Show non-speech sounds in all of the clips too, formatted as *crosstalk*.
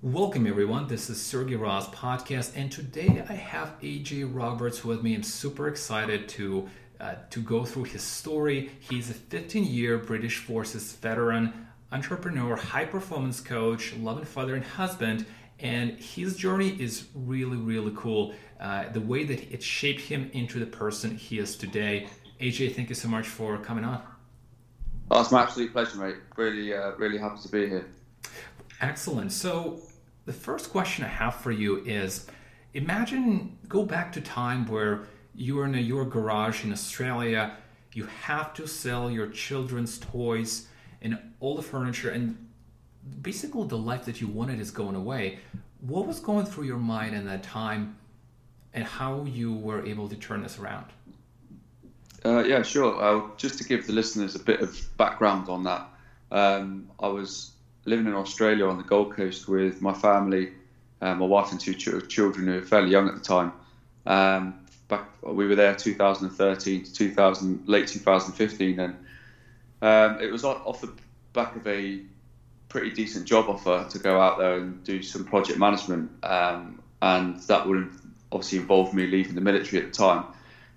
Welcome, everyone. This is Sergey Ross podcast, and today I have AJ Roberts with me. I'm super excited to uh, to go through his story. He's a 15-year British Forces veteran, entrepreneur, high-performance coach, loving father and husband, and his journey is really, really cool. Uh, the way that it shaped him into the person he is today. AJ, thank you so much for coming on. Oh, it's my absolute pleasure, mate. Really, uh, really happy to be here. Excellent. So, the first question I have for you is imagine go back to time where you were in a, your garage in Australia, you have to sell your children's toys and all the furniture and basically the life that you wanted is going away. What was going through your mind in that time and how you were able to turn this around? Uh, yeah, sure. Uh, just to give the listeners a bit of background on that, um, I was living in Australia on the Gold Coast with my family, uh, my wife and two ch- children who were fairly young at the time. Um, back, we were there 2013 to 2000, late 2015, and um, it was off the back of a pretty decent job offer to go out there and do some project management, um, and that would obviously involved me leaving the military at the time.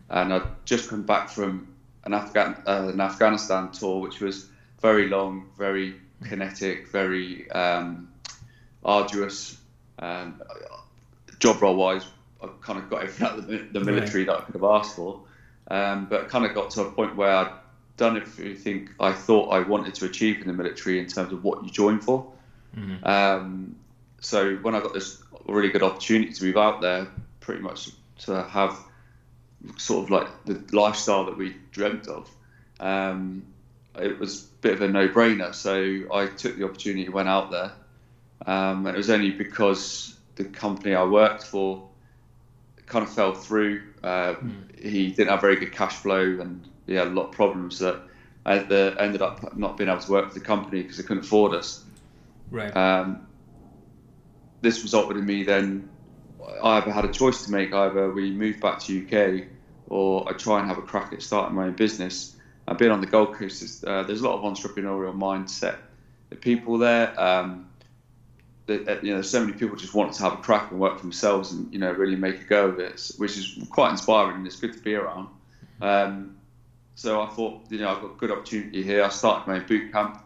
And I'd just come back from an, Afghan, uh, an Afghanistan tour, which was very long, very kinetic, very um, arduous. Um, job role wise, I kind of got everything out of the, the military right. that I could have asked for. Um, but kind of got to a point where I'd done everything I thought I wanted to achieve in the military in terms of what you join for. Mm-hmm. Um, so when I got this really good opportunity to move out there, pretty much to have sort of like the lifestyle that we dreamt of, um, it was a bit of a no-brainer. So I took the opportunity, went out there, um, and it was only because the company I worked for kind of fell through. Uh, mm. He didn't have very good cash flow, and he had a lot of problems that I ended up not being able to work for the company because they couldn't afford us. Right. Um, this resulted in me then. I either had a choice to make: either we move back to UK, or I try and have a crack at starting my own business. I've been on the Gold Coast. Uh, there's a lot of entrepreneurial mindset. The people there. Um, that you know, so many people just want to have a crack and work for themselves and you know really make a go of it, which is quite inspiring and it's good to be around. Um, so I thought, you know, I've got a good opportunity here. I started my boot camp,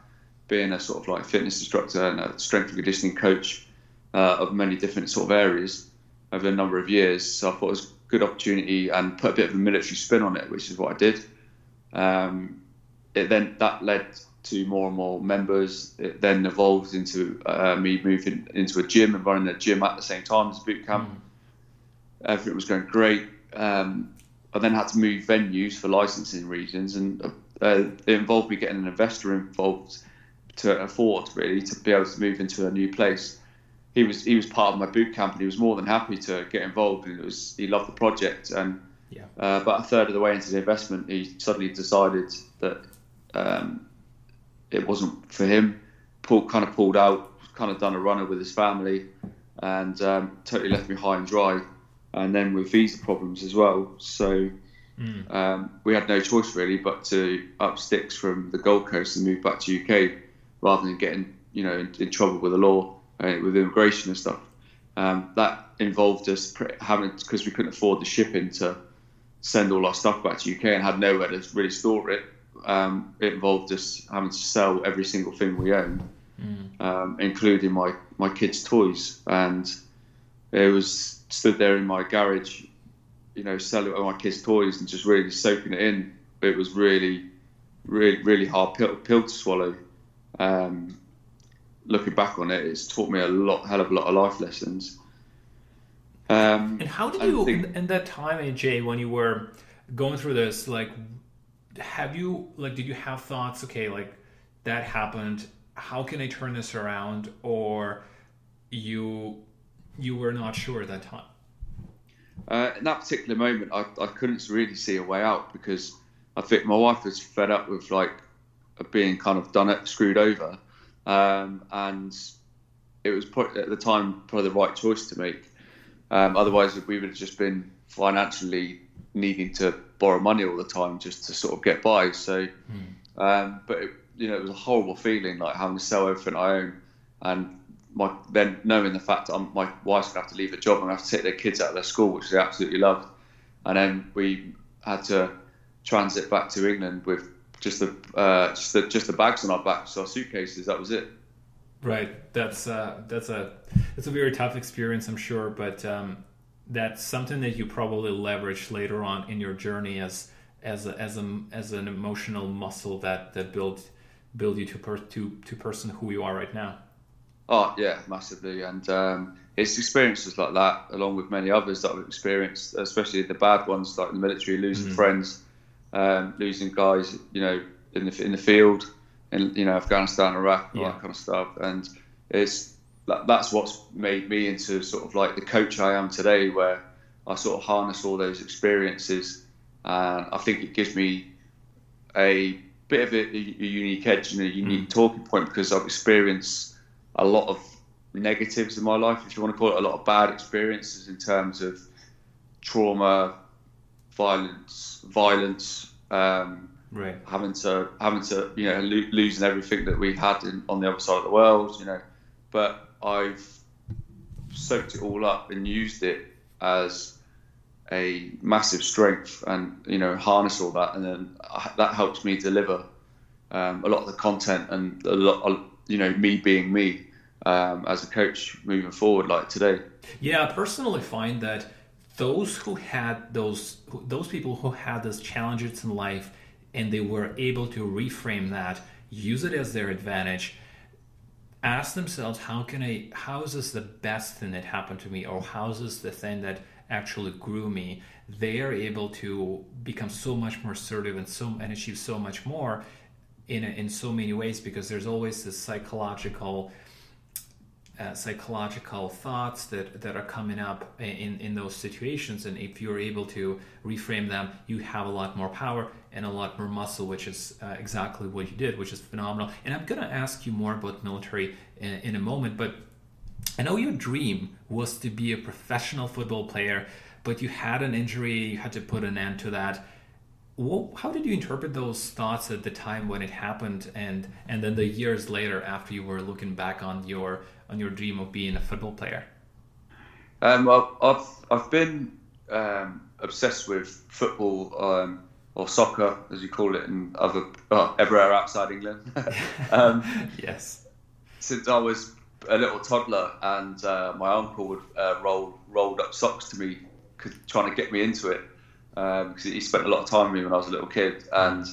being a sort of like fitness instructor and a strength and conditioning coach uh, of many different sort of areas over a number of years. So I thought it was a good opportunity and put a bit of a military spin on it, which is what I did. Um, it then that led to more and more members. It then evolved into uh, me moving into a gym and running a gym at the same time as boot camp. Mm. Everything was going great. Um, I then had to move venues for licensing reasons, and uh, it involved me getting an investor involved to afford really to be able to move into a new place. He was he was part of my boot camp, and he was more than happy to get involved. And it was he loved the project, and yeah. uh, about a third of the way into the investment, he suddenly decided that um, it wasn't for him. Pulled, kind of pulled out, kind of done a runner with his family, and um, totally left me high and dry. And then with visa problems as well, so mm. um, we had no choice really but to up sticks from the Gold Coast and move back to UK rather than getting you know in, in trouble with the law uh, with immigration and stuff. Um, that involved us having because we couldn't afford the shipping to send all our stuff back to UK and had nowhere to really store it um, it involved us having to sell every single thing we owned, mm. um, including my, my kids' toys. And it was stood there in my garage, you know, selling all my kids' toys and just really soaking it in. It was really, really, really hard pill, pill to swallow. Um, looking back on it, it's taught me a lot, hell of a lot of life lessons. Um, and how did you, think, in, that time, AJ, when you were going through this, like, have you like did you have thoughts okay like that happened how can i turn this around or you you were not sure at that time uh, in that particular moment I, I couldn't really see a way out because i think my wife was fed up with like being kind of done it screwed over um, and it was at the time probably the right choice to make um, otherwise we would have just been financially needing to borrow money all the time just to sort of get by. So, mm. um, but it, you know, it was a horrible feeling like having to sell everything I own, and my then knowing the fact that I'm, my wife's gonna have to leave a job and have to take their kids out of their school, which they absolutely loved, and then we had to transit back to England with just the uh, just the just the bags on our backs, our suitcases. That was it. Right. That's uh, that's a that's a very tough experience, I'm sure, but um, that's something that you probably leverage later on in your journey as as a, as a, as an emotional muscle that that build build you to per, to to person who you are right now. Oh yeah, massively, and um, it's experiences like that, along with many others that I've experienced, especially the bad ones like the military, losing mm-hmm. friends, um, losing guys, you know, in the in the field, in you know Afghanistan, Iraq, all yeah. that kind of stuff, and it's that's what's made me into sort of like the coach I am today, where I sort of harness all those experiences, and I think it gives me a bit of a, a unique edge and a unique mm. talking point because I've experienced a lot of negatives in my life, if you want to call it, a lot of bad experiences in terms of trauma, violence, violence, um, right. having to having to you know lo- losing everything that we had in, on the other side of the world, you know. But I've soaked it all up and used it as a massive strength, and you know harness all that, and then that helps me deliver um, a lot of the content and a lot, you know, me being me um, as a coach moving forward, like today. Yeah, I personally find that those who had those those people who had those challenges in life and they were able to reframe that, use it as their advantage, ask themselves how can I how is this the best thing that happened to me? Or how is this the thing that actually grew me, they are able to become so much more assertive and so and achieve so much more in in so many ways because there's always this psychological uh, psychological thoughts that, that are coming up in, in those situations. And if you're able to reframe them, you have a lot more power and a lot more muscle, which is uh, exactly what you did, which is phenomenal. And I'm going to ask you more about military in, in a moment, but I know your dream was to be a professional football player, but you had an injury, you had to put an end to that. How did you interpret those thoughts at the time when it happened, and and then the years later after you were looking back on your on your dream of being a football player? Um, well, I've I've been um, obsessed with football um, or soccer, as you call it, in other oh, everywhere outside England. *laughs* Um, *laughs* yes. Since I was a little toddler, and uh, my uncle would uh, roll rolled up socks to me, trying to get me into it, because um, he spent a lot of time with me when I was a little kid, and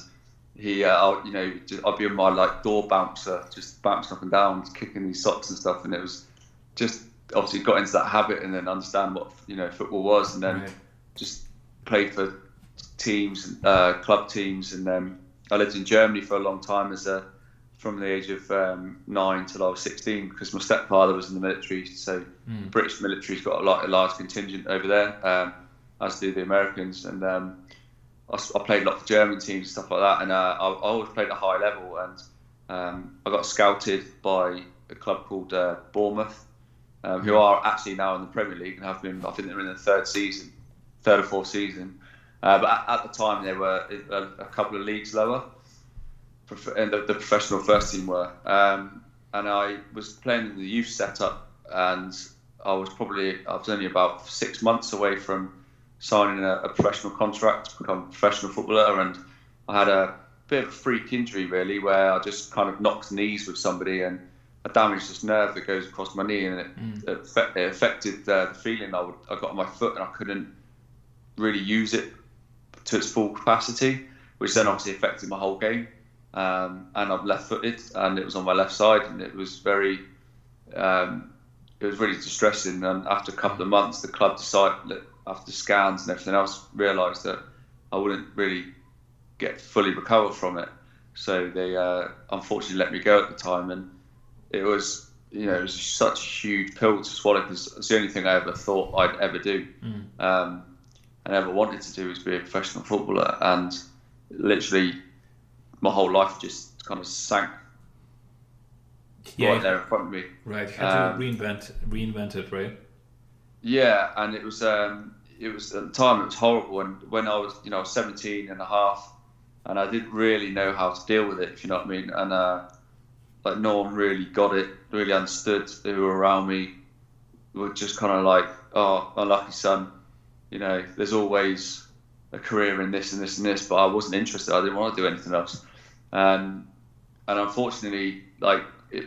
he, uh, I'll, you know, just, I'd be on my like door bouncer, just bouncing up and down, kicking these socks and stuff, and it was just obviously got into that habit, and then understand what you know football was, and then right. just played for teams, uh, club teams, and then I lived in Germany for a long time as a from the age of um, nine till I was 16 because my stepfather was in the military. So mm. British military's got a, lot, a large contingent over there, um, as do the Americans. And um, I, I, played a lot for German teams and stuff like that. And uh, I, I, always played at a high level. And um, I got scouted by a club called uh, Bournemouth, um, who are actually now in the Premier League and have been. I think they're in the third season, third or fourth season. Uh, but at, at, the time, they were a, a couple of leagues lower and the, the professional first team were. Um, and I was playing in the youth setup, and I was probably I was only about six months away from signing a, a professional contract to become a professional footballer, and I had a bit of a freak injury really, where I just kind of knocked knees with somebody and I damaged this nerve that goes across my knee, and it, mm. it, it affected uh, the feeling I, would, I got on my foot, and I couldn't really use it to its full capacity, which then obviously affected my whole game um, and I'm left-footed, and it was on my left side, and it was very, um, it was really distressing. And after a couple of months, the club decided, after scans and everything else, realised that I wouldn't really get fully recover from it. So they uh, unfortunately let me go at the time, and it was, you know, it was such a huge pill to swallow because it's the only thing I ever thought I'd ever do, mm. um, and ever wanted to do was be a professional footballer, and literally my whole life just kind of sank yeah, right there in front of me. Right, had um, to reinvent reinvent it, right? Yeah, and it was um, it was at the time it was horrible. And when I was, you know, 17 and a half, and I didn't really know how to deal with it, if you know what I mean. And uh, like no one really got it, really understood who were around me. Were just kind of like, oh, unlucky son. You know, there's always a career in this and this and this, but I wasn't interested. I didn't want to do anything else. And and unfortunately, like it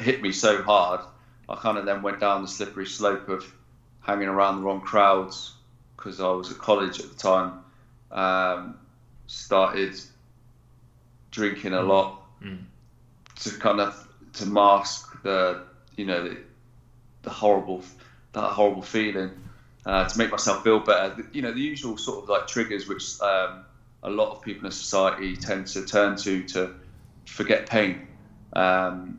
hit me so hard, I kind of then went down the slippery slope of hanging around the wrong crowds because I was at college at the time. Um, started drinking a lot mm. to kind of to mask the you know the, the horrible that horrible feeling uh, to make myself feel better. You know the usual sort of like triggers which um, a lot of people in society tend to turn to to forget pain. Um,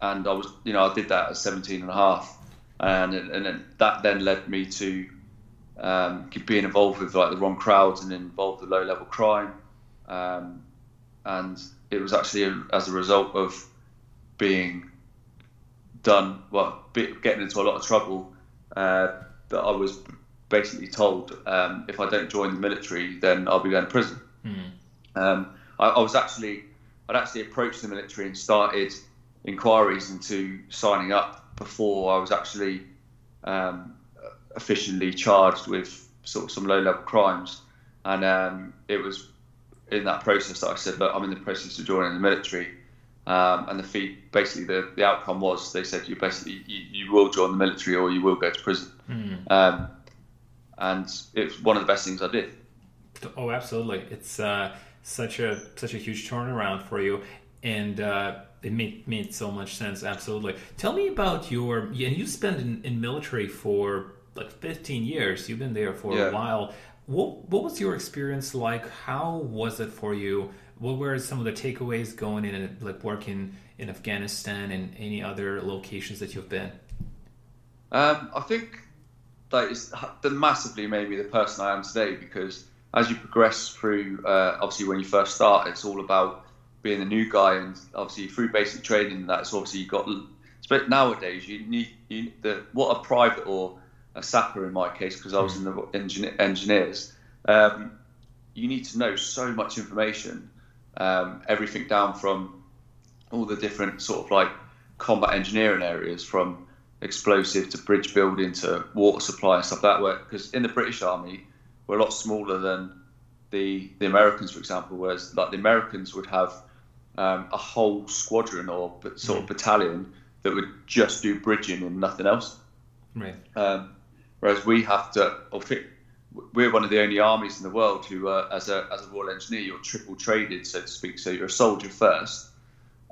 and I was you know I did that at 17 and a half and and that then led me to um, being involved with like the wrong crowds and involved with low level crime, um, and it was actually a, as a result of being done well, getting into a lot of trouble uh, that I was basically told um, if I don't join the military, then I'll be going to prison. Mm. I, I was actually I'd actually approached the military and started inquiries into signing up before I was actually um, officially charged with sort of some low level crimes. And um, it was in that process that I said, look, I'm in the process of joining the military. Um, and the fee, basically, the, the outcome was they said you basically you, you will join the military or you will go to prison. Mm. and it's one of the best things I did. Oh, absolutely! It's uh, such a such a huge turnaround for you, and uh, it made made so much sense. Absolutely. Tell me about your and you spent in, in military for like 15 years. You've been there for yeah. a while. What what was your experience like? How was it for you? What were some of the takeaways going in and like working in Afghanistan and any other locations that you've been? Um, I think that it's been massively maybe the person I am today because as you progress through, uh, obviously when you first start, it's all about being a new guy and obviously through basic training that's obviously you got but nowadays you need you the what a private or a sapper in my case because I was in the engineer, engineers um, you need to know so much information um, everything down from all the different sort of like combat engineering areas from explosive to bridge building to water supply and stuff like that because in the British Army we're a lot smaller than the the Americans for example whereas like the Americans would have um, a whole squadron or sort of mm. battalion that would just do bridging and nothing else. Right. Um, whereas we have to, we're one of the only armies in the world who, uh, as a as a Royal Engineer, you're triple traded, so to speak. So you're a soldier first,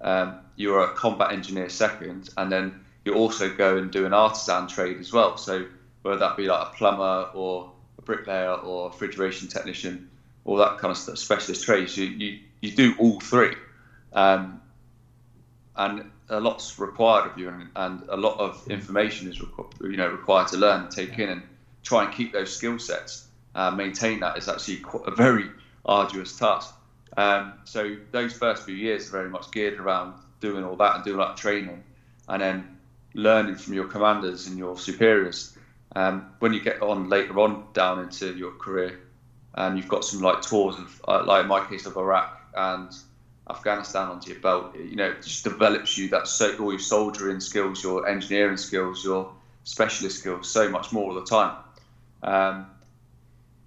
um, you're a combat engineer second, and then you also go and do an artisan trade as well. So whether that be like a plumber or a bricklayer or a refrigeration technician, all that kind of stuff, specialist trades, you, you, you do all three. Um, and a lot's required of you, and, and a lot of information is requ- you know required to learn, take in, and try and keep those skill sets. Uh, maintain that is actually a very arduous task. Um, so those first few years are very much geared around doing all that and doing that training, and then learning from your commanders and your superiors. Um, when you get on later on down into your career, and you've got some like tours of, uh, like in my case of Iraq and Afghanistan onto your belt, you know, it just develops you that so all your soldiering skills, your engineering skills, your specialist skills, so much more all the time. Um,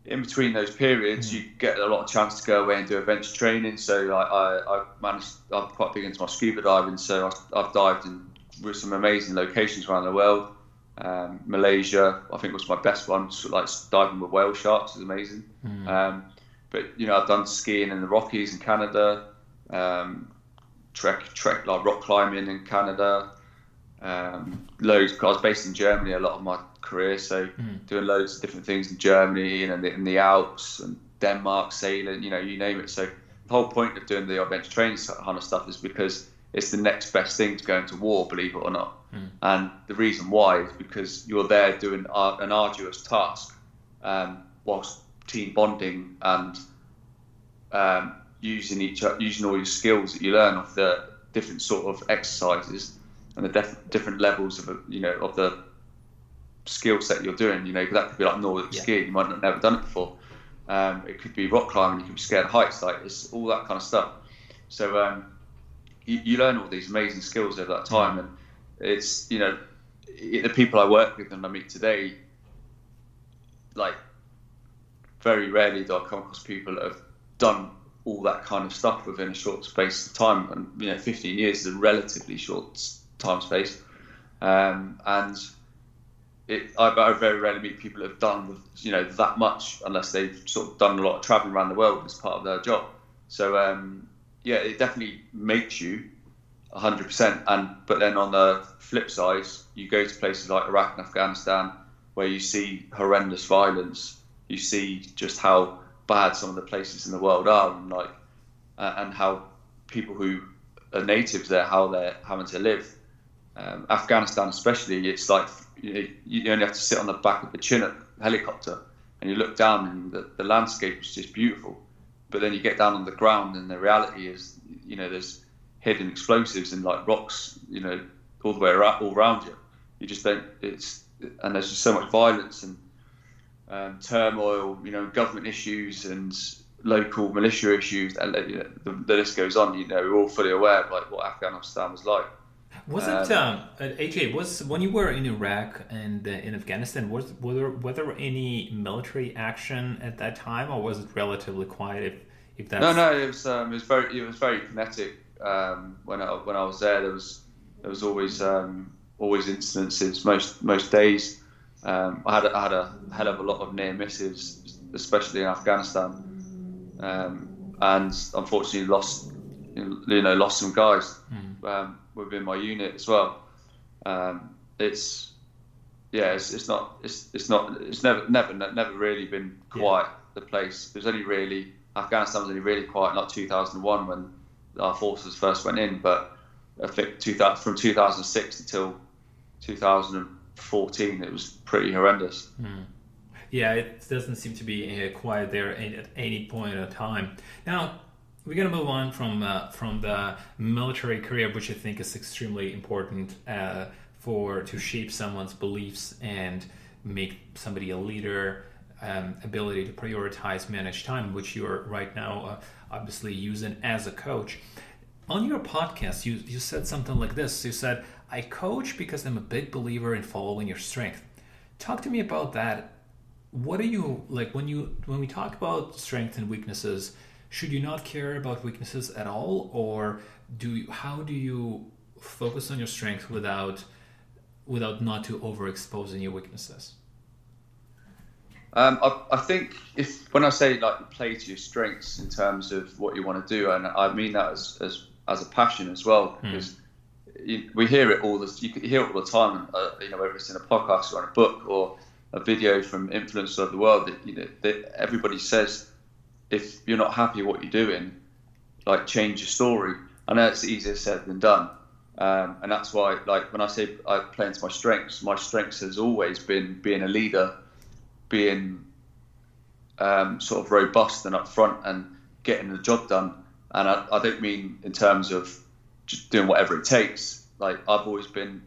in between those periods, mm. you get a lot of chance to go away and do adventure training. So like, I, I managed, I'm quite big into my scuba diving, so I, have dived in with some amazing locations around the world. Um, Malaysia, I think was my best one. So, like diving with whale sharks is amazing. Mm. Um, but you know, I've done skiing in the Rockies in Canada, um, trek, trek like rock climbing in Canada. Um, loads. I was based in Germany a lot of my career, so mm. doing loads of different things in Germany and in the, in the Alps and Denmark, sailing. You know, you name it. So the whole point of doing the adventure training kind of stuff is because it's the next best thing to going to war, believe it or not. Mm. And the reason why is because you're there doing an arduous task um, whilst team bonding and um, using each using all your skills that you learn off the different sort of exercises and the def- different levels of you know of the skill set you're doing. You know, because that could be like Nordic Yeah. skiing. You might have never done it before. Um, it could be rock climbing. You could be scared of heights. Like it's all that kind of stuff. So um, you, you learn all these amazing skills over that time, and it's you know the people I work with and I meet today, like very rarely do I come across people that have done all that kind of stuff within a short space of time. And you know, 15 years is a relatively short time space, um, and it, I, I very rarely meet people that have done you know that much unless they've sort of done a lot of traveling around the world as part of their job. So um, yeah, it definitely makes you 100%. And but then on the flip side, you go to places like Iraq and Afghanistan where you see horrendous violence. You see just how bad some of the places in the world are, and like uh, and how people who are natives there how they're having to live. Um, Afghanistan, especially, it's like you, you only have to sit on the back of a Chinook helicopter and you look down, and the, the landscape is just beautiful. But then you get down on the ground, and the reality is, you know, there's hidden explosives and like rocks, you know, all the way around, all around you. You just don't. It's and there's just so much violence and um, turmoil, you know, government issues and local militia issues, and you know, the, the list goes on. You know, we're all fully aware of like what Afghanistan was like. Was it um, uh, AJ? Was when you were in Iraq and uh, in Afghanistan? Was were there, were there any military action at that time, or was it relatively quiet? If if that's No, no, it was um, it was very it was very kinetic. Um, when I when I was there, there was there was always um, always incidences most most days. Um, I had a, I had a hell of a lot of near misses, especially in Afghanistan, um, and unfortunately lost you know lost some guys um, within my unit as well. Um, it's yeah, it's, it's not it's it's not it's never never never really been quiet. The place it was only really Afghanistan was only really quiet in like 2001 when our forces first went in, but I think 2000, from 2006 until 2014 it was pretty horrendous. Yeah, it doesn't seem to be uh, quiet there at any point in time. Now, we're gonna move on from uh, from the military career, which I think is extremely important uh, for to shape someone's beliefs and make somebody a leader. Um, ability to prioritize, manage time, which you're right now uh, obviously using as a coach. On your podcast, you you said something like this. You said, "I coach because I'm a big believer in following your strength." Talk to me about that. What do you like when you when we talk about strengths and weaknesses should you not care about weaknesses at all? Or do you, how do you focus on your strength without without not to overexposing your weaknesses? Um, I, I think if when I say like play to your strengths in terms of what you want to do, and I mean that as as, as a passion as well, because you, we hear it all this you hear it all the time. Uh, you know, whether it's in a podcast or in a book or a video from influencers of the world, that you know that everybody says if you're not happy with what you're doing, like change your story. I know it's easier said than done. Um, and that's why, like, when I say I play into my strengths, my strengths has always been being a leader, being um, sort of robust and upfront and getting the job done. And I, I don't mean in terms of just doing whatever it takes. Like I've always been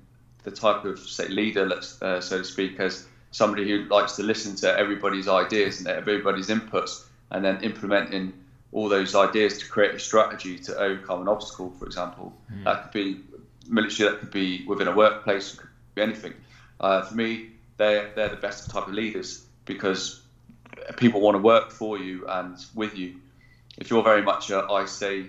the type of say leader, let's uh, so to speak, as somebody who likes to listen to everybody's ideas and everybody's inputs, and then implementing all those ideas to create a strategy to overcome an obstacle. For example, that could be military, that could be within a workplace, it could be anything. Uh, for me, they're they're the best type of leaders because people want to work for you and with you. If you're very much a I say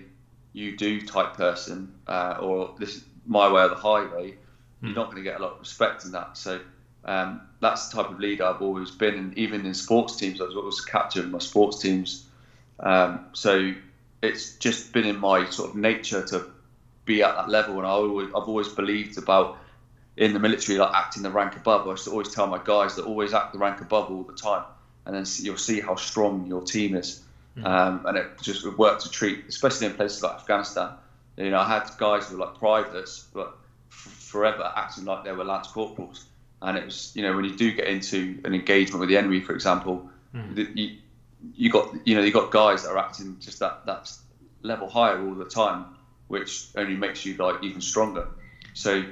you do type person, uh, or this is my way or the highway, you're not going to get a lot of respect in that. So um, that's the type of leader I've always been, and even in sports teams, I was always captain of my sports teams. Um, so it's just been in my sort of nature to be at that level, and I always, I've always believed about in the military, like acting the rank above. I used to always tell my guys that always act the rank above all the time, and then you'll see how strong your team is. Um, and it just would work to treat, especially in places like Afghanistan. You know, I had guys who were like privates, but f- forever acting like they were lance corporals. And it was, you know, when you do get into an engagement with the enemy, for example, that you you got, you know, you got guys that are acting just that that level higher all the time, which only makes you like even stronger. So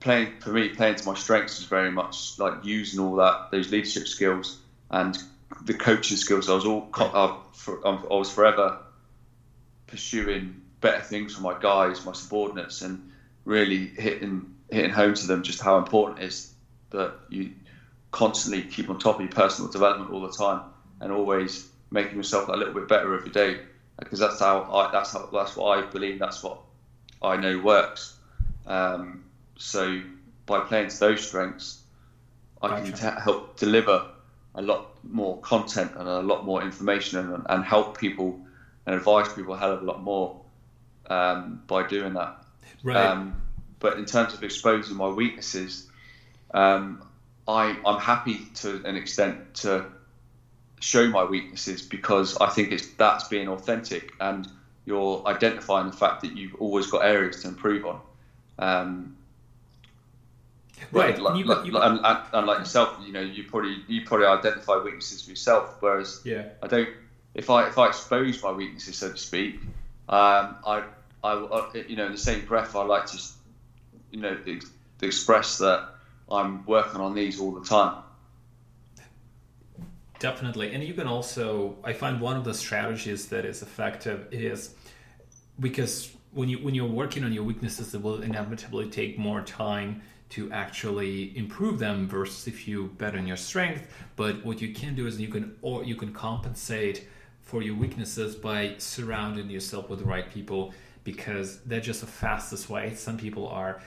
playing for me, playing to my strengths is very much like using all that those leadership skills and the coaching skills. I was all I, I was forever pursuing better things for my guys, my subordinates, and really hitting hitting home to them just how important it is that you constantly keep on top of your personal development all the time and always making yourself a little bit better every day because that's how I that's how that's what I believe that's what I know works. Um, so by playing to those strengths, I can t- help deliver a lot more content and a lot more information and, and help people and advise people a hell of a lot more um, by doing that. Right. Um, but in terms of exposing my weaknesses, um, I, I'm happy to an extent to show my weaknesses because I think it's that's being authentic and you're identifying the fact that you've always got areas to improve on. Um, right, like, you, like, you, and, and, like yourself, you know, you probably you probably identify weaknesses for yourself, whereas yeah. I don't. If I if I expose my weaknesses, so to speak, um, I, I, I you know in the same breath I like to, you know, express that I'm working on these all the time. Definitely, and you can also. I find one of the strategies that is effective is because when you when you're working on your weaknesses, it will inevitably take more time to actually improve them versus if you bet on your strength. But what you can do is you can or you can compensate for your weaknesses by surrounding yourself with the right people because that's just the fastest way. Some people are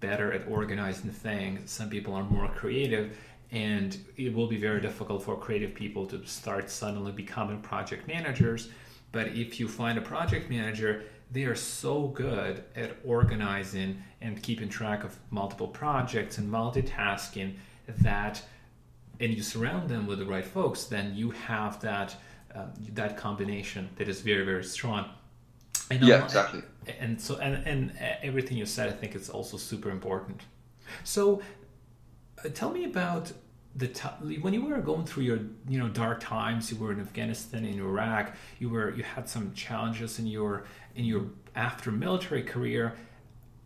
better at organizing things, some people are more creative, and it will be very difficult for creative people to start suddenly becoming project managers. But if you find a project manager, they are so good at organizing and keeping track of multiple projects and multitasking that and you surround them with the right folks then you have that um, that combination that is very very strong. And yeah exactly. And so and, and everything you said i think is also super important. So uh, tell me about the t- when you were going through your you know dark times you were in afghanistan in iraq you were you had some challenges in your in your after military career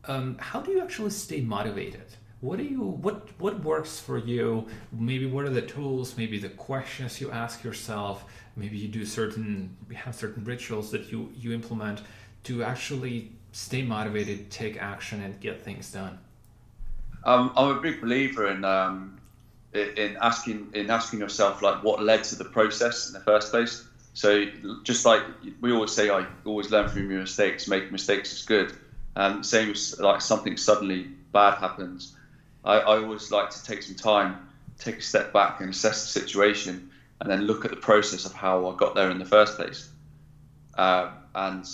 um, how do you actually stay motivated? What do you what what works for you? Maybe what are the tools maybe the questions you ask yourself maybe you do certain have certain rituals that you you implement to actually stay motivated take action and get things done? Um, i'm a big believer in um, in asking in asking yourself like what led to the process in the first place. So just like we always say i always learn from your mistakes make mistakes is good. Um, same as like something suddenly bad happens. I, I always like to take some time, take a step back and assess the situation, and then look at the process of how I got there in the first place, uh, and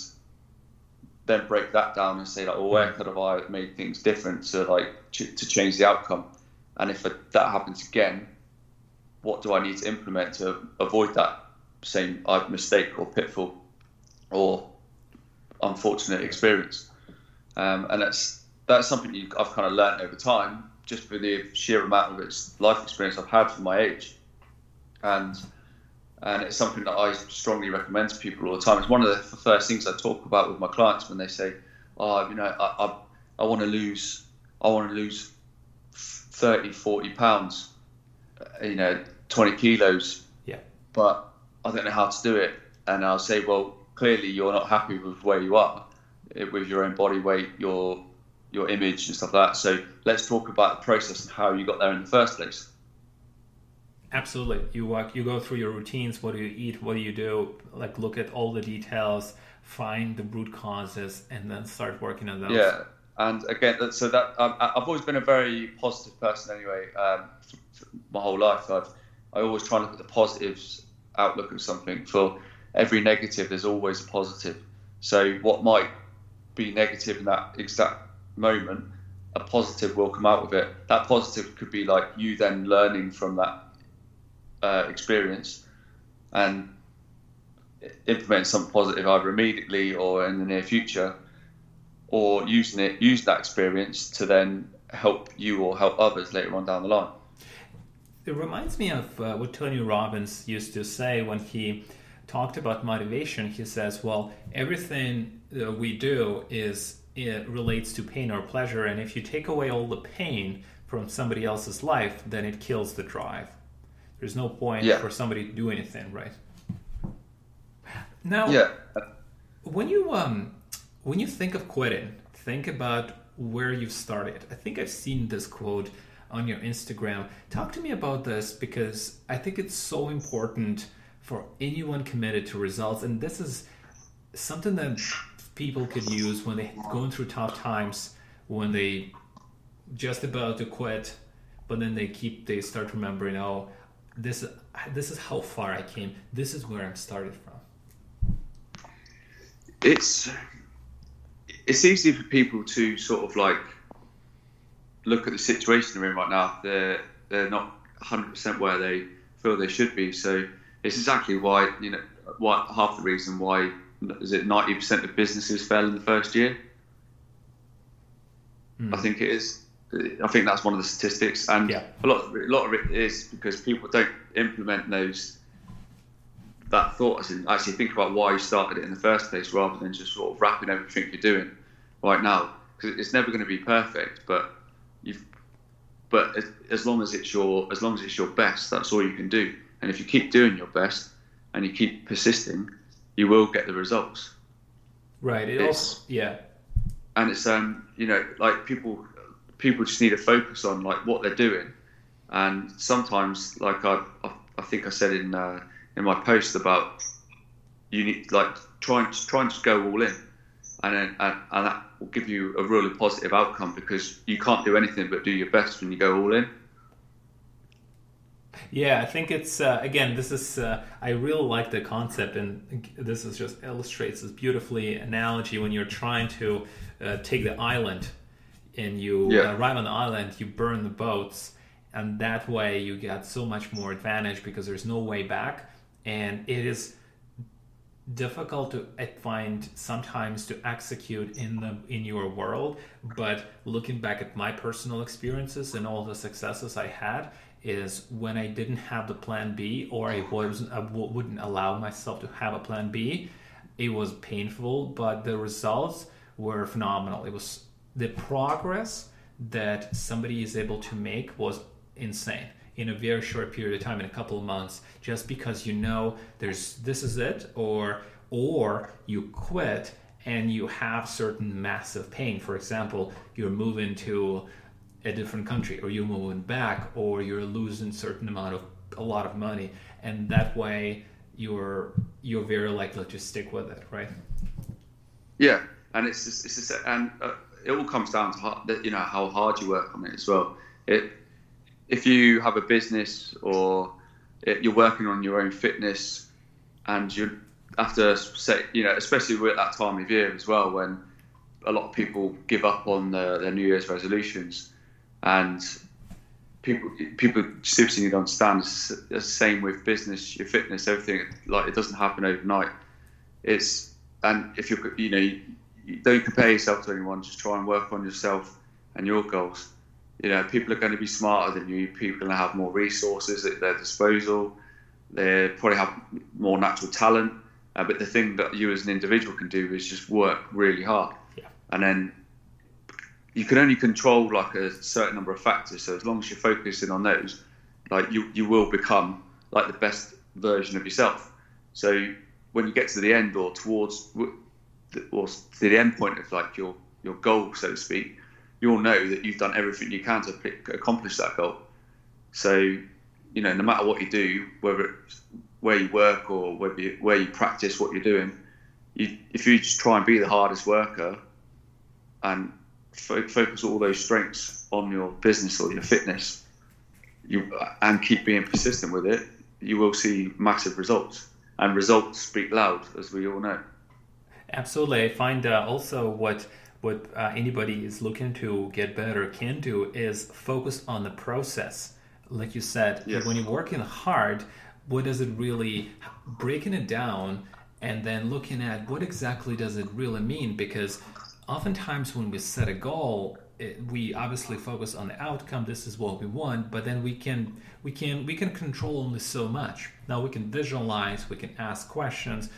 then break that down and say like, well, where could have I made things different to like ch- to change the outcome, and if that happens again, what do I need to implement to avoid that same uh, mistake or pitfall or unfortunate experience? Um, and that's that's something you, I've kind of learned over time just for the sheer amount of life experience I've had for my age, and and it's something that I strongly recommend to people all the time. It's one of the first things I talk about with my clients when they say, "Oh, you know, I I, I want to lose, I want to lose 30, 40 pounds, uh, you know, 20 kilos, yeah, but I don't know how to do it." And I'll say, "Well, clearly you're not happy with where you are, with your own body weight, your your image and stuff like that. So let's talk about the process and how you got there in the first place. Absolutely. You walk, you go through your routines. What do you eat? What do you do? Like look at all the details, find the root causes, and then start working on those. Yeah. And again, so that um, I've always been a very positive person anyway. Um, my whole life, I've I always try and look at the positives outlook of something. For every negative, there's always a positive. So what might be negative in that exact moment, a positive will come out of it. That positive could be like you then learning from that uh, experience and implement something positive either immediately or in the near future, or using it, use that experience to then help you or help others later on down the line. It reminds me of uh, what Tony Robbins used to say when he talked about motivation. He says, "Well, everything we do is it relates to pain or pleasure, and if you take away all the pain from somebody else's life, then it kills the drive. There's no point Yeah. for somebody to do anything, right? Now, Yeah. when you um when you think of quitting, think about where you've started. I think I've seen this quote on your Instagram. Talk to me about this because I think it's so important for anyone committed to results and this is something that people could use when they're going through tough times when they just about to quit but then they keep they start remembering oh this this is how far I came this is where I'm started from it's it's easy for people to sort of like look at the situation they're in right now. They're they're not 100 percent where they feel they should be. So it's exactly why you know why half the reason why is it 90 percent of businesses fail in the first year. Hmm. I think it is. I think that's one of the statistics, and Yeah. a lot, a lot of it is because people don't implement those that thoughts and actually think about why you started it in the first place, rather than just sort of wrapping everything you're doing right now. Because it's never going to be perfect, but you've, but as, as long as it's your, as long as it's your best, that's all you can do. And if you keep doing your best and you keep persisting, you will get the results. Right. It It's- also yeah. and it's um you know like people people just need to focus on like what they're doing and sometimes like i i, I think i said in uh, in my post about you need like trying to try and just go all in and then and, and that will give you a really positive outcome because you can't do anything but do your best when you go all in Yeah, I think it's uh, again. This is uh, I really like the concept, and this is just illustrates this beautifully analogy when you're trying to uh, take the island, and you Yeah. arrive on the island, you burn the boats, and that way you get so much more advantage because there's no way back, and it is difficult to find sometimes to execute in the in your world but looking back at my personal experiences and all the successes i had is when i didn't have the plan b or i wasn't wouldn't allow myself to have a plan b it was painful but the results were phenomenal. It was the progress that somebody is able to make was insane in a very short period of time in a couple of months just because you know there's this is it or or you quit and you have certain massive pain for example you're moving to a different country or you're moving back or you're losing certain amount of a lot of money and that way you're you're very likely to stick with it right Yeah, and it's just, it's just, and uh, it all comes down to how, you know how hard you work on it as well. It if you have a business or eh, you're working on your own fitness, and you after say you know especially at that time of year as well when a lot of people give up on the, their New Year's resolutions, and people people need to understand it's the same with business, your fitness, everything. Like it doesn't happen overnight. It's and if you're you know don't compare yourself to anyone. Just try and work on yourself and your goals. You know, people are going to be smarter than you. People are going to have more resources at their disposal. They probably have more natural talent. Uh, but the thing that you as an individual can do is just work really hard. Yeah. And then you can only control like a certain number of factors. So as long as you're focusing on those, like you, you will become like the best version of yourself. So when you get to the end or towards or to the end point of like your your goal, so to speak, you'll know that you've done everything you can to accomplish that goal. So you know, no matter what you do, whether it's where you work or whether you, where you practice what you're doing, you, if you just try and be the hardest worker and fo- focus all those strengths on your business or your fitness, you and keep being persistent with it, you will see massive results. And results speak loud, as we all know. Absolutely, I find uh, also what what uh, anybody is looking to get better can do is focus on the process. Like you said, Yes. when you're working hard, what does it really breaking it down and then looking at what exactly does it really mean? Because oftentimes when we set a goal, we obviously focus on the outcome this is what we want but then we can we can we can control only so much. Now we can visualize we can ask questions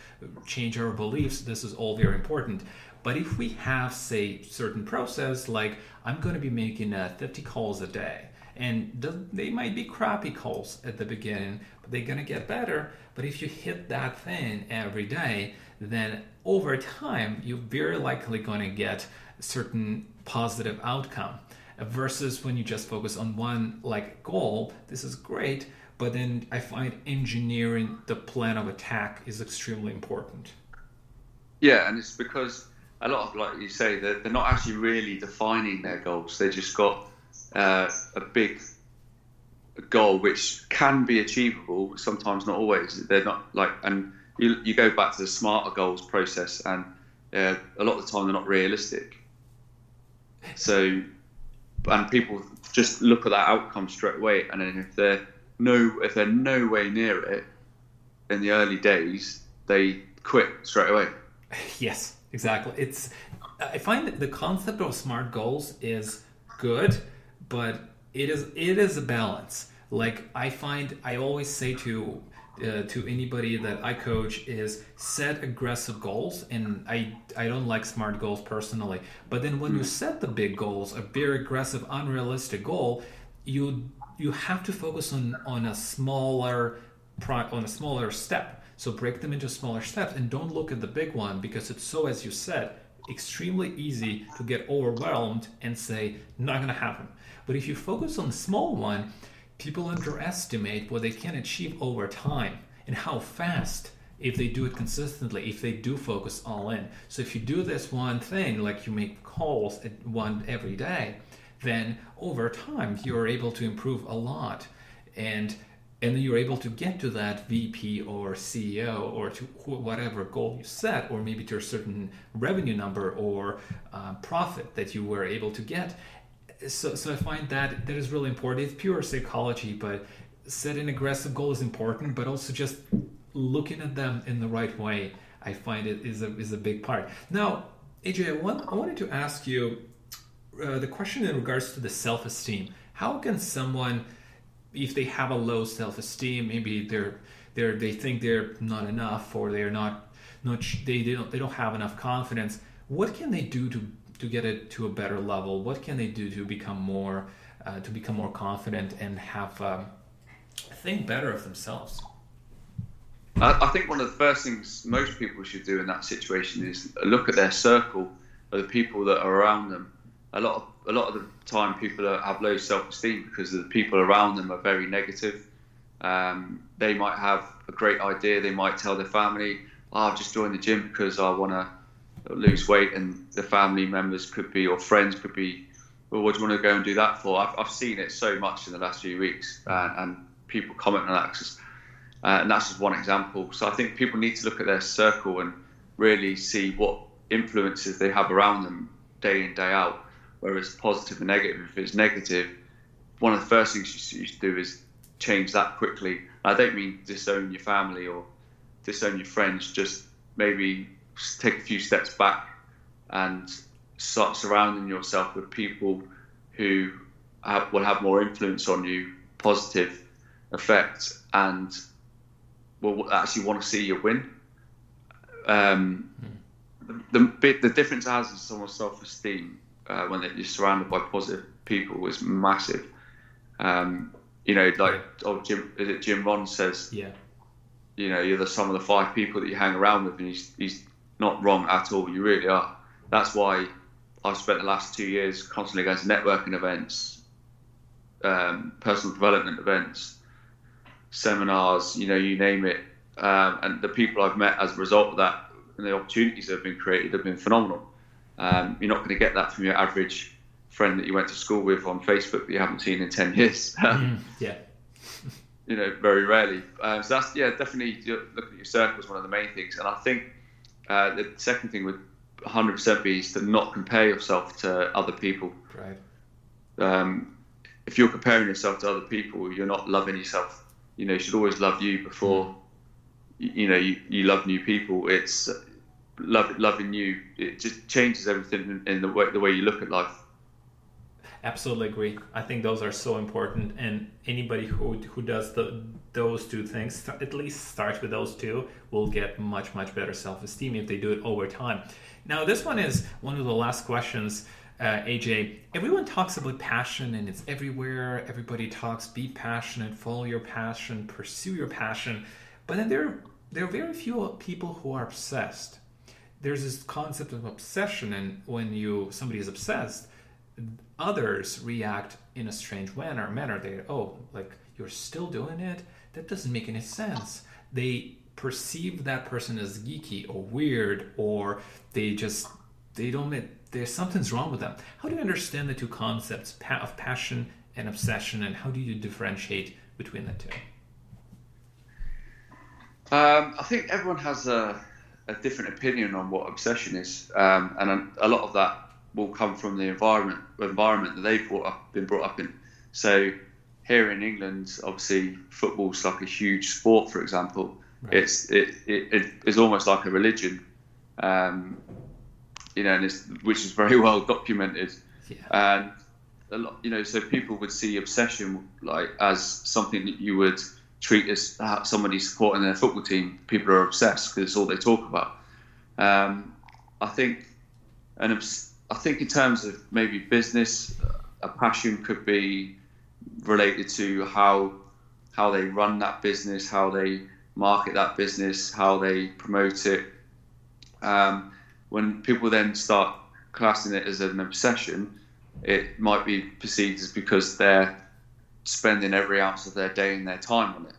change our beliefs this is all very important. But if we have say certain process like i'm going to be making uh, 50 calls a day and they might be crappy calls at the beginning but they're going to get better. But if you hit that thing every day then over time you're very likely going to get certain positive outcome versus when you just focus on one like goal this is great but then i find engineering the plan of attack is extremely important. Yeah and it's because a lot of like you say they're, they're not actually really defining their goals. They just got uh, a big goal which can be achievable sometimes not always. They're not like and you, you go back to the smarter goals process and uh, a lot of the time they're not realistic so, and people just look at that outcome straight away, and then if they're no, if they're no way near it in the early days, they quit straight away. *laughs* Yes, exactly. It's I find that the concept of smart goals is good, but it is it is a balance. Like I find I always say to uh, to anybody that I coach is set aggressive goals. And I, I don't like smart goals personally. But then when you hmm. set the big goals, a very aggressive, unrealistic goal, you you have to focus on on a smaller on a smaller step. So break them into smaller steps and don't look at the big one because it's so, as you said, extremely easy to get overwhelmed and say, not going to happen. But if you focus on the small one, people underestimate what they can achieve over time and how fast if they do it consistently if they do focus all in. So if you do this one thing like you make calls at one every day then over time you're able to improve a lot. And and then you're able to get to that VP or CEO or to whatever goal you set, or maybe to a certain revenue number or uh, profit that you were able to get so, so I find that that is really important. It's pure psychology, but setting aggressive goal is important, but also just looking at them in the right way, I find it is a is a big part. Now, AJ, I, want, I wanted to ask you uh, the question in regards to the self esteem. How can someone, if they have a low self esteem, maybe they're they're they think they're not enough or they're not not they, they don't they don't have enough confidence. What can they do to to get it to a better level? What can they do to become more uh, to become more confident and have um, think better of themselves? I, think one of the first things most people should do in that situation is look at their circle of the people that are around them. A lot of a lot of the time, people have low self-esteem because the people around them are very negative. Um, they might have a great idea. They might tell their family, oh, "I've just joined the gym because I want to lose weight, and the family members could be or friends could be, well, what do you want to go and do that for? I've, I've seen it so much in the last few weeks, and, and people comment on that, uh, and that's just one example. So I think people need to look at their circle and really see what influences they have around them day in day out, Whereas positive and negative. If it's negative, one of the first things you should do is change that quickly. I don't mean disown your family or disown your friends, just maybe take a few steps back and start surrounding yourself with people who have, will have more influence on you, positive effect, and will actually want to see you win. Um, the, the, the difference it has in someone's self-esteem uh, when you're surrounded by positive people is massive. Um, you know, like oh, Jim, is it Jim Rohn says, yeah. You know, you're the sum of the five people that you hang around with, and he's, he's not wrong at all. You really are. That's why I've spent the last two years constantly going to networking events, um, personal development events, seminars, you know, you name it. Um, and the people I've met as a result of that and the opportunities that have been created have been phenomenal. Um, you're not going to get that from your average friend that you went to school with on Facebook that you haven't seen in 10 years. *laughs* mm, yeah. you know, very rarely. Um, so that's, yeah, definitely looking at your circle is one of the main things. And I think uh, the second thing would 100% be is to not compare yourself to other people. Right. Um, if you're comparing yourself to other people, you're not loving yourself. You know, you should always love you before, mm. you, you, know, you, you love new people. It's love, loving you. It just changes everything in, in the way the way you look at life. Absolutely agree. I think those are so important, and anybody who who does the those two things, at least starts with those two, will get much much better self esteem if they do it over time. Now, this one is one of the last questions. Uh, AJ, everyone talks about passion and it's everywhere. Everybody talks be passionate, follow your passion, pursue your passion. But then there, there are very few people who are obsessed. There's this concept of obsession, and when you somebody is obsessed, others react in a strange manner. Manner they oh like you're still doing it. That doesn't make any sense. They perceive that person as geeky or weird, or they just they don't. There's something's wrong with them. How do you understand the two concepts of passion and obsession, and how do you differentiate between the two? Um, I think everyone has a, a, different opinion on what obsession is, um, and a, a lot of that will come from the environment environment that they've brought up, been brought up in. So here in England, obviously football's like a huge sport. For example, right. it's it, it, it is almost like a religion, um, you know, and it's, which is very *laughs* well documented. Yeah. And a lot, you know, so people would see obsession like as something that you would treat as somebody supporting their football team. People are obsessed because it's all they talk about. Um, I think an obs- I think in terms of maybe business, a passion could be related to how how they run that business, how they market that business, how they promote it. Um, when people then start classing it as an obsession, it might be perceived as because they're spending every ounce of their day and their time on it.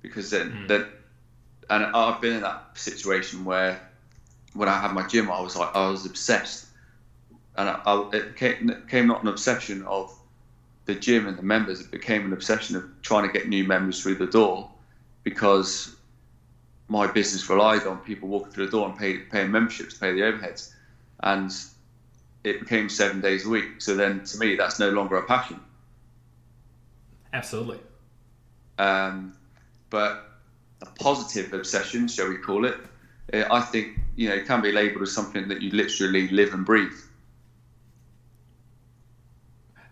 Because then, mm. then and I've been in that situation where when I had my gym, I was like I was obsessed, and I, I, it, became, it became not an obsession of the gym and the members. It became an obsession of trying to get new members through the door, because my business relied on people walking through the door and pay, paying memberships, pay the overheads, and it became seven days a week. So then, to me, that's no longer a passion. Absolutely. Um, but a positive obsession, shall we call it? I think you know it can be labelled as something that you literally live and breathe.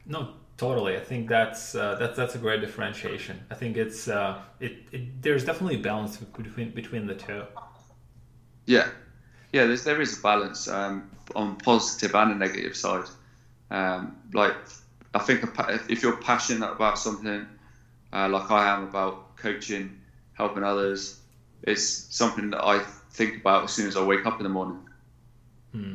No, totally. I think that's uh, that's that's a great differentiation. I think it's uh, it, it there's definitely a balance between between the two. Yeah, yeah. There's there is a balance um, on positive and a negative side. Um, like I think if you're passionate about something, uh, like I am about coaching, helping others, it's something that I think about as soon as I wake up in the morning. Hmm.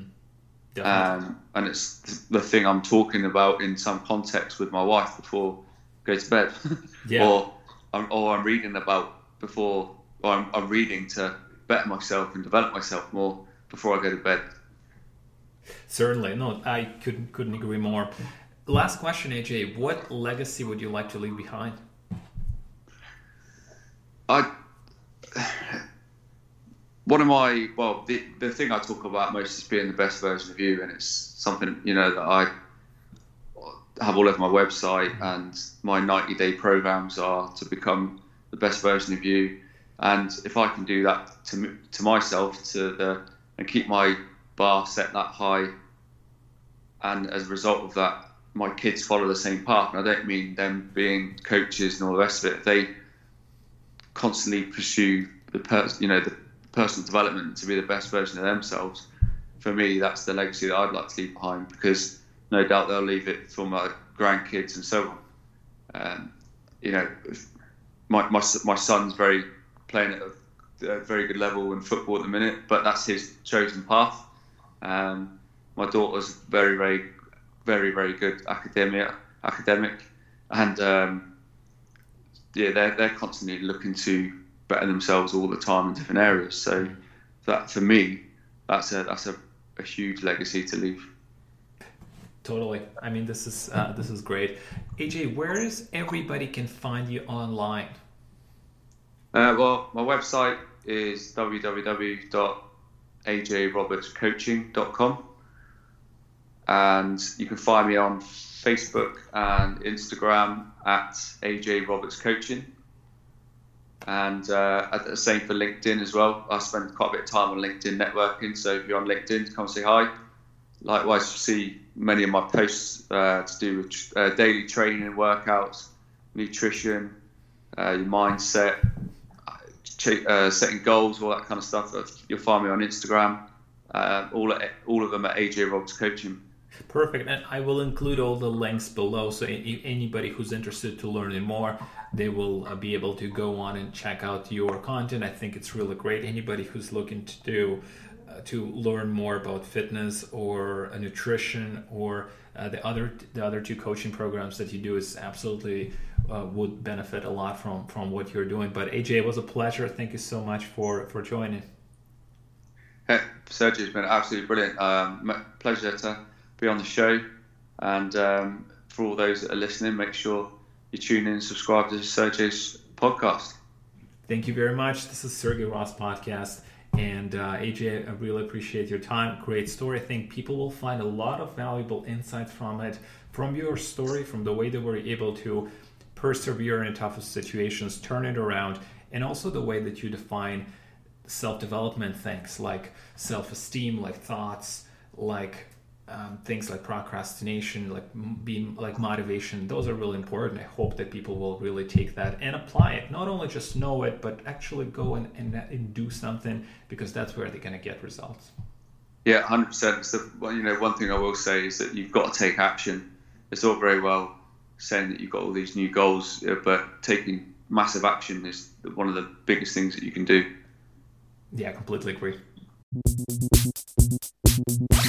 Um, and it's the thing I'm talking about in some context with my wife before I go to bed, *laughs* yeah. or I'm, or I'm reading about before, or I'm, I'm reading to better myself and develop myself more before I go to bed. Certainly, no, I couldn't couldn't agree more. Last question, AJ. What legacy would you like to leave behind? I one of my well the, the thing I talk about most is being the best version of you and it's something you know that I have all over my website and my 90 day programs are to become the best version of you. And if I can do that to to myself to the and keep my bar set that high and as a result of that my kids follow the same path. And I don't mean them being coaches and all the rest of it. They constantly pursue the person you know the personal development to be the best version of themselves. For me, that's the legacy that I'd like to leave behind because no doubt they'll leave it for my grandkids and so on. Um, you know, my, my, my son's very playing at a, a, very good level in football at the minute, but that's his chosen path. Um, my daughter's very, very, very, very good academic, academic, and um, yeah, they're they're constantly looking to better themselves all the time in different areas. So that for me, that's a that's a, a huge legacy to leave. Totally. I mean, this is uh, this is great. AJ, where is everybody can find you online? Uh, well, my website is www.ajrobertscoaching.com, and you can find me on Facebook and Instagram at AJ Roberts Coaching and uh, the same for LinkedIn as well. I spend quite a bit of time on LinkedIn networking, so if you're on LinkedIn, come say hi. likewise, you see many of my posts uh, to do with uh, daily training and workouts, nutrition, uh, your mindset, uh, setting goals, all that kind of stuff. You'll find me on Instagram. Uh, all at, all of them at AJ Roberts Coaching. Perfect, and I will include all the links below. So anybody who's interested to learn more, they will uh, be able to go on and check out your content. I think it's really great. Anybody who's looking to do uh, to learn more about fitness or uh, nutrition or uh, the other the other two coaching programs that you do is absolutely uh, would benefit a lot from from what you're doing. But AJ, it was a pleasure. Thank you so much for for joining. Hey, Sergey, it's been absolutely brilliant. Um, pleasure to be on the show, and um, for all those that are listening, make sure you tune in and subscribe to Sergey's podcast. Thank you very much. This is Sergey Ross podcast. And uh, AJ, I really appreciate your time. Great story. I think people will find a lot of valuable insights from it, from your story, from the way that we're able to persevere in toughest situations, turn it around, and also the way that you define self development things like self esteem, like thoughts, like um, things like procrastination, like being like motivation, those are really important. I hope that people will really take that and apply it. Not only just know it, but actually go and, and, and do something because that's where they're going to get results. Yeah, hundred percent. So, well, you know, one thing I will say is that you've got to take action. It's all very well saying that you've got all these new goals, but taking massive action is one of the biggest things that you can do. Yeah, completely agree.